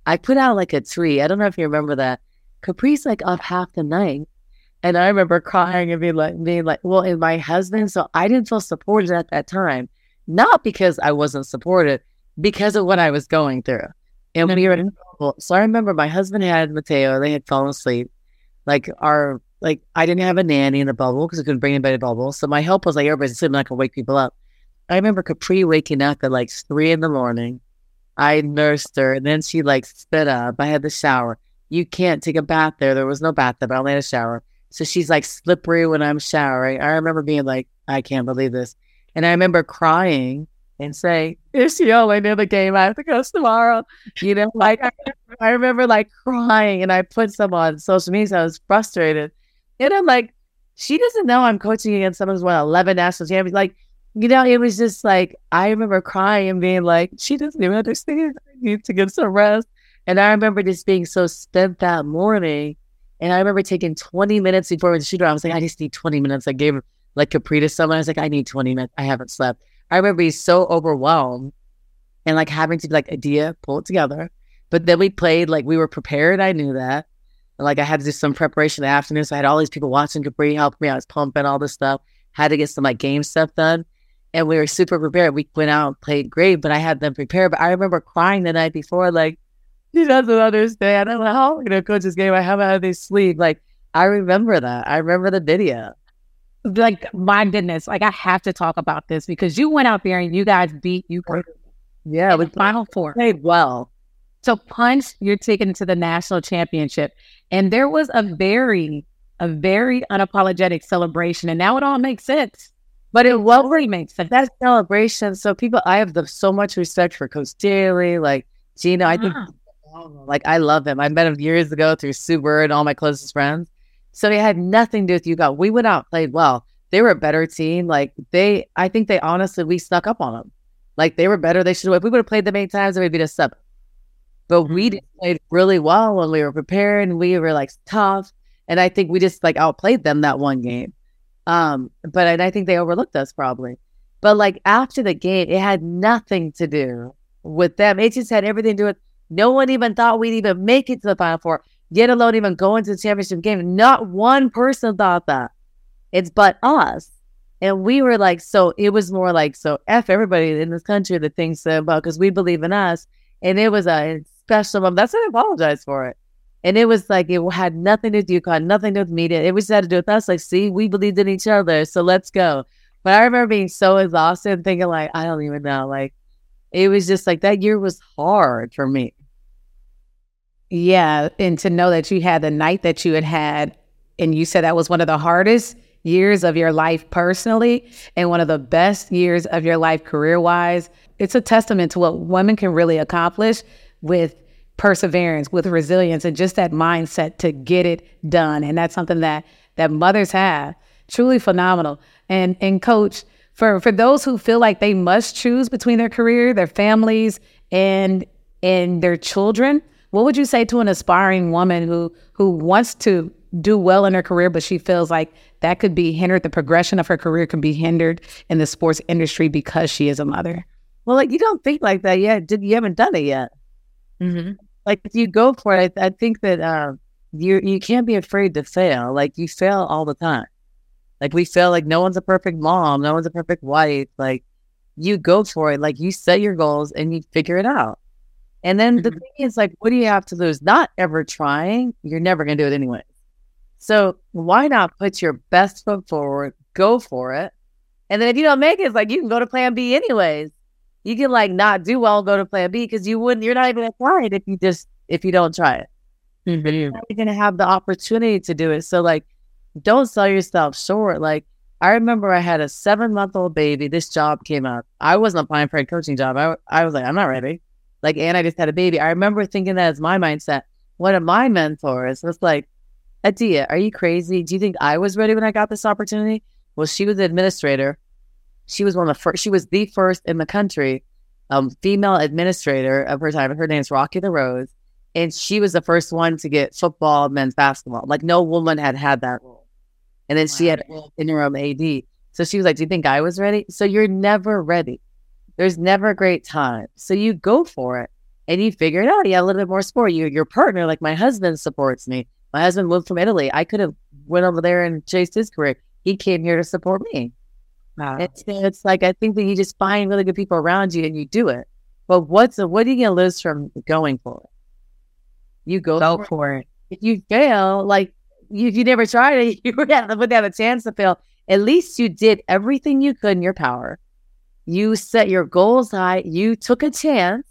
I put out like a tree. I don't know if you remember that. Capri's like up half the night and I remember crying and being like, being like, well, and my husband, so I didn't feel supported at that time, not because I wasn't supported, because of what I was going through. And we were in mm-hmm. so I remember my husband had Mateo, they had fallen asleep. Like our, like I didn't have a nanny in the bubble because I couldn't bring anybody to the bubble. So my help was like, everybody's sleeping, I can wake people up. I remember Capri waking up at like three in the morning. I nursed her, and then she like spit up. I had the shower. You can't take a bath there. There was no bathtub. I only had a shower. So she's like slippery when I'm showering. I remember being like, I can't believe this. And I remember crying and saying, Is she only near the game? I have to go tomorrow. You know, like I, I remember like crying and I put some on social media. So I was frustrated. And I'm like, she doesn't know I'm coaching against someone who's won 11 national champions. Like, you know, it was just like, I remember crying and being like, she doesn't even understand. I need to get some rest. And I remember just being so spent that morning and I remember taking 20 minutes before we shoot. I was like, I just need 20 minutes. I gave like Capri to someone. I was like, I need 20 minutes. I haven't slept. I remember being so overwhelmed and like having to be like, Adia, pull it together. But then we played like we were prepared. I knew that. Like I had to do some preparation in the afternoon. So I had all these people watching Capri help me. I was pumping all this stuff. Had to get some like game stuff done. And we were super prepared. We went out and played great, but I had them prepared. But I remember crying the night before, like, he doesn't understand. I'm like, how you know, coach this game? I haven't had any sleep. Like, I remember that. I remember the video. Like, my goodness, like I have to talk about this because you went out there and you guys beat you. Yeah, with Final Four played well. So punch, you're taken to the national championship, and there was a very, a very unapologetic celebration, and now it all makes sense. But it well really makes sense. That celebration. So people, I have the, so much respect for Coach Daly, like Geno. I think ah. Like I love him. I met him years ago through Bird and all my closest friends. So they had nothing to do with you guys. We went out, played well. They were a better team. Like they, I think they honestly, we snuck up on them. Like they were better. They should have. If we would have played them eight times, they would beat us seven. but we mm-hmm. played really well when we were prepared and we were like tough. And I think we just like outplayed them that one game. Um, but and I think they overlooked us probably. But like after the game, it had nothing to do with them. It just had everything to do with no one even thought we'd even make it to the final four, get alone even go into the championship game. Not one person thought that. It's but us. And we were like, so it was more like, so F everybody in this country that thinks about because we believe in us. And it was a special moment. That's why I apologize for it. And it was like it had nothing to do, had nothing to do with media. It was had to do with us. Like, see, we believed in each other, so let's go. But I remember being so exhausted and thinking, like, I don't even know. Like, it was just like that year was hard for me. Yeah. And to know that you had the night that you had had, and you said that was one of the hardest years of your life personally and one of the best years of your life career wise, it's a testament to what women can really accomplish with perseverance, with resilience, and just that mindset to get it done. And that's something that that mothers have. Truly phenomenal. And and coach, for for those who feel like they must choose between their career, their families, and and their children, what would you say to an aspiring woman who who wants to do well in her career, but she feels like that could be hindered, the progression of her career can be hindered in the sports industry because she is a mother? Well, like you don't think like that yet. You haven't done it yet. Mm-hmm. Like if you go for it, I, think that uh, you you can't be afraid to fail. Like you fail all the time. Like we feel like no one's a perfect mom, no one's a perfect wife. Like you go for it. Like you set your goals and you figure it out. And then mm-hmm. the thing is like, what do you have to lose? Not ever trying. You're never gonna do it anyway. So why not put your best foot forward, go for it. And then if you don't make it, it's like you can go to plan B anyways. You can like not do well, go to plan B because you wouldn't, you're not even applying if you just, if you don't try it. Mm-hmm. You're going to have the opportunity to do it. So like, don't sell yourself short. Like, I remember I had a seven month old baby. This job came up. I wasn't applying for a coaching job. I, I was like, I'm not ready. Like, and I just had a baby. I remember thinking that as my mindset. One of my mentors was like, Adia, are you crazy? Do you think I was ready when I got this opportunity? Well, she was the administrator. She was one of the first, she was the first in the country um, female administrator of her time. Her name's Rocky LaRose and she was the first one to get football, men's basketball. Like no woman had had that role. And then wow. she had interim AD. So she was like, "Do you think I was ready?" So you're never ready. There's never a great time. So you go for it and you figure it out. You have a little bit more support. You, your partner, like my husband, supports me. My husband moved from Italy. I could have went over there and chased his career. He came here to support me. Wow. It's, it's like I think that you just find really good people around you and you do it. But what's what are you gonna lose from going for it? You go, go for, for it. If you fail, like you, you never tried it, you would have, would have a chance to fail. At least you did everything you could in your power. You set your goals high. You took a chance,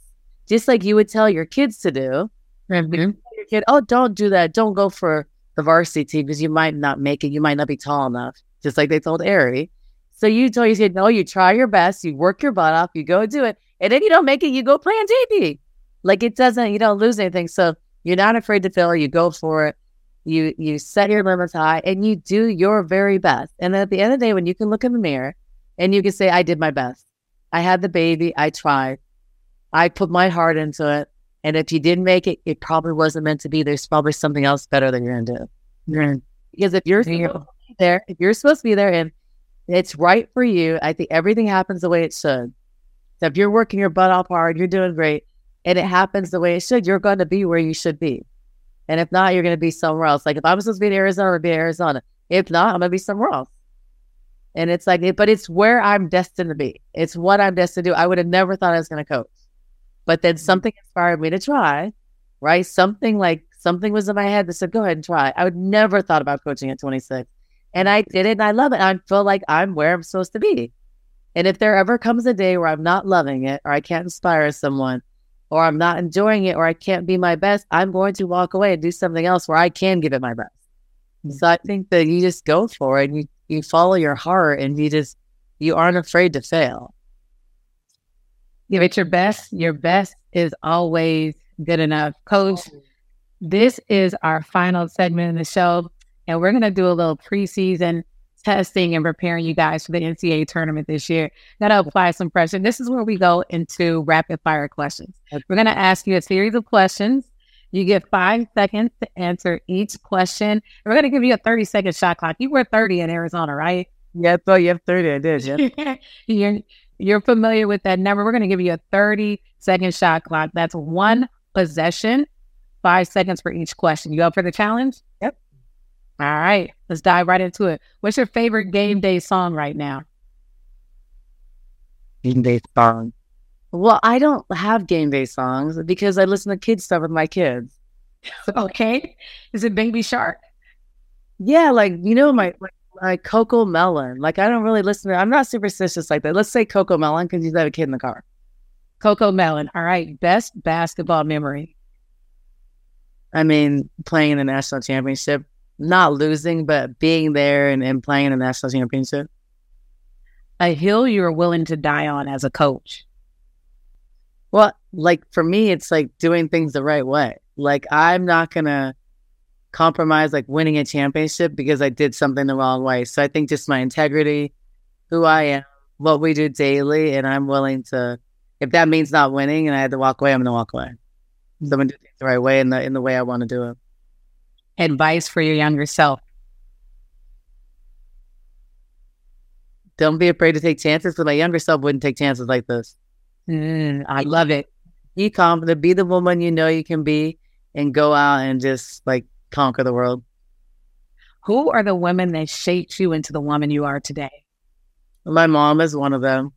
just like you would tell your kids to do. Mm-hmm. Your kid, oh, don't do that. Don't go for the varsity team because you might not make it. You might not be tall enough. Just like they told Aari. So you told your said no. You try your best. You work your butt off. You go do it, and then you don't make it. You go play on JV. Like it doesn't. You don't lose anything. So you're not afraid to fail. You go for it. You you set your limits high and you do your very best. And at the end of the day, when you can look in the mirror and you can say, I did my best. I had the baby. I tried. I put my heart into it. And if you didn't make it, it probably wasn't meant to be. There's probably something else better that you're gonna do. Because if you're there, if you're supposed to be there and it's right for you, I think everything happens the way it should. So if you're working your butt off hard, you're doing great and it happens the way it should, you're going to be where you should be. And if not, you're going to be somewhere else. Like if I'm supposed to be in Arizona, I'll be in Arizona. If not, I'm going to be somewhere else. And it's like, it, but it's where I'm destined to be. It's what I'm destined to do. I would have never thought I was going to coach. But then something inspired me to try, right? Something like something was in my head that said, go ahead and try. I would never thought about coaching at 26. And I did it and I love it. I feel like I'm where I'm supposed to be. And if there ever comes a day where I'm not loving it or I can't inspire someone, or I'm not enjoying it or I can't be my best, I'm going to walk away and do something else where I can give it my best. Mm-hmm. So I think that you just go for it and you, you follow your heart and you just, you aren't afraid to fail. Give it your best. Your best is always good enough. Coach, oh. this is our final segment in the show, and we're going to do a little preseason testing and preparing you guys for the NCAA tournament this year. Got to apply some pressure. This is where we go into rapid fire questions. We're going to ask you a series of questions. You get five seconds to answer each question. And we're going to give you a 30 second shot clock. You were 30 in Arizona, right? Yeah, thought you have 30. I did. Yeah. you're, you're familiar with that number. We're going to give you a 30 second shot clock. That's one possession, five seconds for each question. You up for the challenge? Yep. All right, let's dive right into it. What's your favorite game day song right now? Game day song. Well, I don't have game day songs because I listen to kids stuff with my kids. okay. Is it Baby Shark? Yeah, like you know, my like CoComelon. Like I don't really listen to I'm not superstitious like that. Let's say CoComelon because you have a kid in the car. CoComelon. All right. Best basketball memory. I mean, playing in the national championship not losing, but being there and, and playing in the national championship. A hill you are willing to die on as a coach. Well, like for me, it's like doing things the right way. Like I'm not gonna compromise like winning a championship because I did something the wrong way. So I think just my integrity, who I am, what we do daily, and I'm willing to if that means not winning and I had to walk away, I'm gonna walk away. So I'm gonna do things the right way in the in the way I want to do it advice for your younger self? Don't be afraid to take chances because my younger self wouldn't take chances like this. Mm, I love it. Be confident, be the woman you know you can be, and go out and just like conquer the world. Who are the women that shaped you into the woman you are today? My mom is one of them.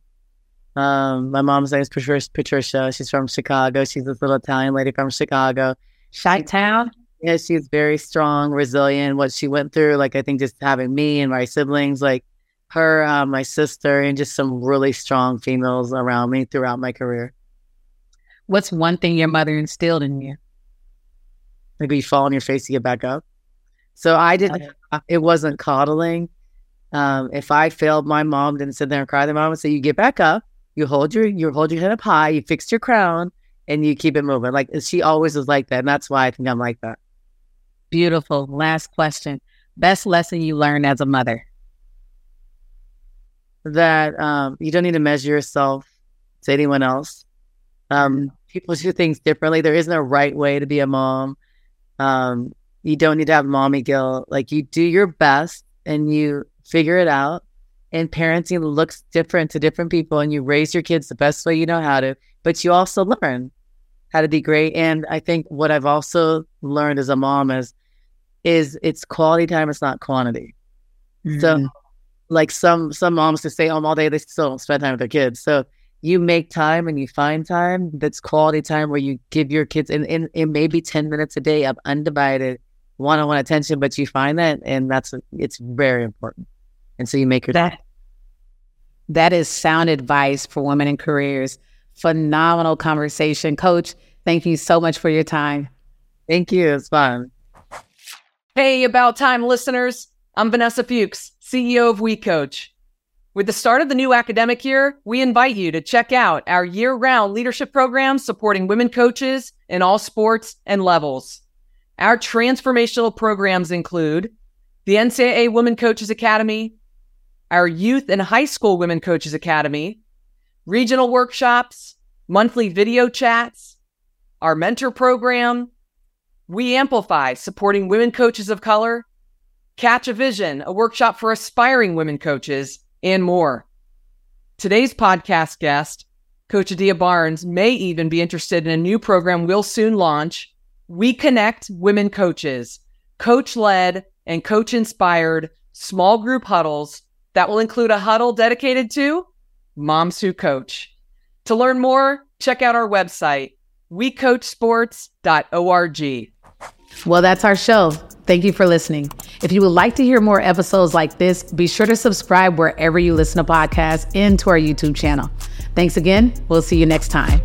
Um, my mom's name is Patricia. She's from Chicago. She's this little Italian lady from Chicago. Chi Town? yeah, she's very strong, resilient. What she went through, like I think just having me and my siblings, like her, uh, my sister, and just some really strong females around me throughout my career. What's one thing your mother instilled in you? Maybe you fall on your face to get back up. So I didn't. Okay. It wasn't coddling. Um, if I failed, my mom didn't sit there and cry. The mom would say, "You get back up. You hold your you hold your head up high. You fix your crown." And you keep it moving. Like she always was like that. And that's why I think I'm like that. Beautiful. Last question. Best lesson you learned as a mother? That um, you don't need to measure yourself to anyone else. Um, people do things differently. There isn't a right way to be a mom. Um, you don't need to have mommy guilt. Like you do your best and you figure it out. And parenting looks different to different people, and you raise your kids the best way you know how to. But you also learn how to be great. And I think what I've also learned as a mom is is it's quality time, it's not quantity. Mm-hmm. So like some some moms just stay home all day, they still don't spend time with their kids. So you make time and you find time that's quality time where you give your kids and, and, and maybe 10 minutes a day of undivided one-on-one attention, but you find that and that's it's very important. And so you make your that that is sound advice for women in careers. Phenomenal conversation. Coach, thank you so much for your time. Thank you. It's fun. Hey, About Time listeners. I'm Vanessa Fuchs, CEO of We Coach. With the start of the new academic year, we invite you to check out our year round leadership program supporting women coaches in all sports and levels. Our transformational programs include the NCAA Women Coaches Academy, our Youth and High School Women Coaches Academy, regional workshops, monthly video chats, our mentor program, we Amplify, supporting women coaches of color, Catch a Vision, a workshop for aspiring women coaches, and more. Today's podcast guest, Coach Adia Barnes, may even be interested in a new program we'll soon launch. We Connect Women Coaches, coach led and coach inspired small group huddles that will include a huddle dedicated to moms who coach. To learn more, check out our website, wecoachsports.org. Well, that's our show. Thank you for listening. If you would like to hear more episodes like this, be sure to subscribe wherever you listen to podcasts and to our YouTube channel. Thanks again. We'll see you next time.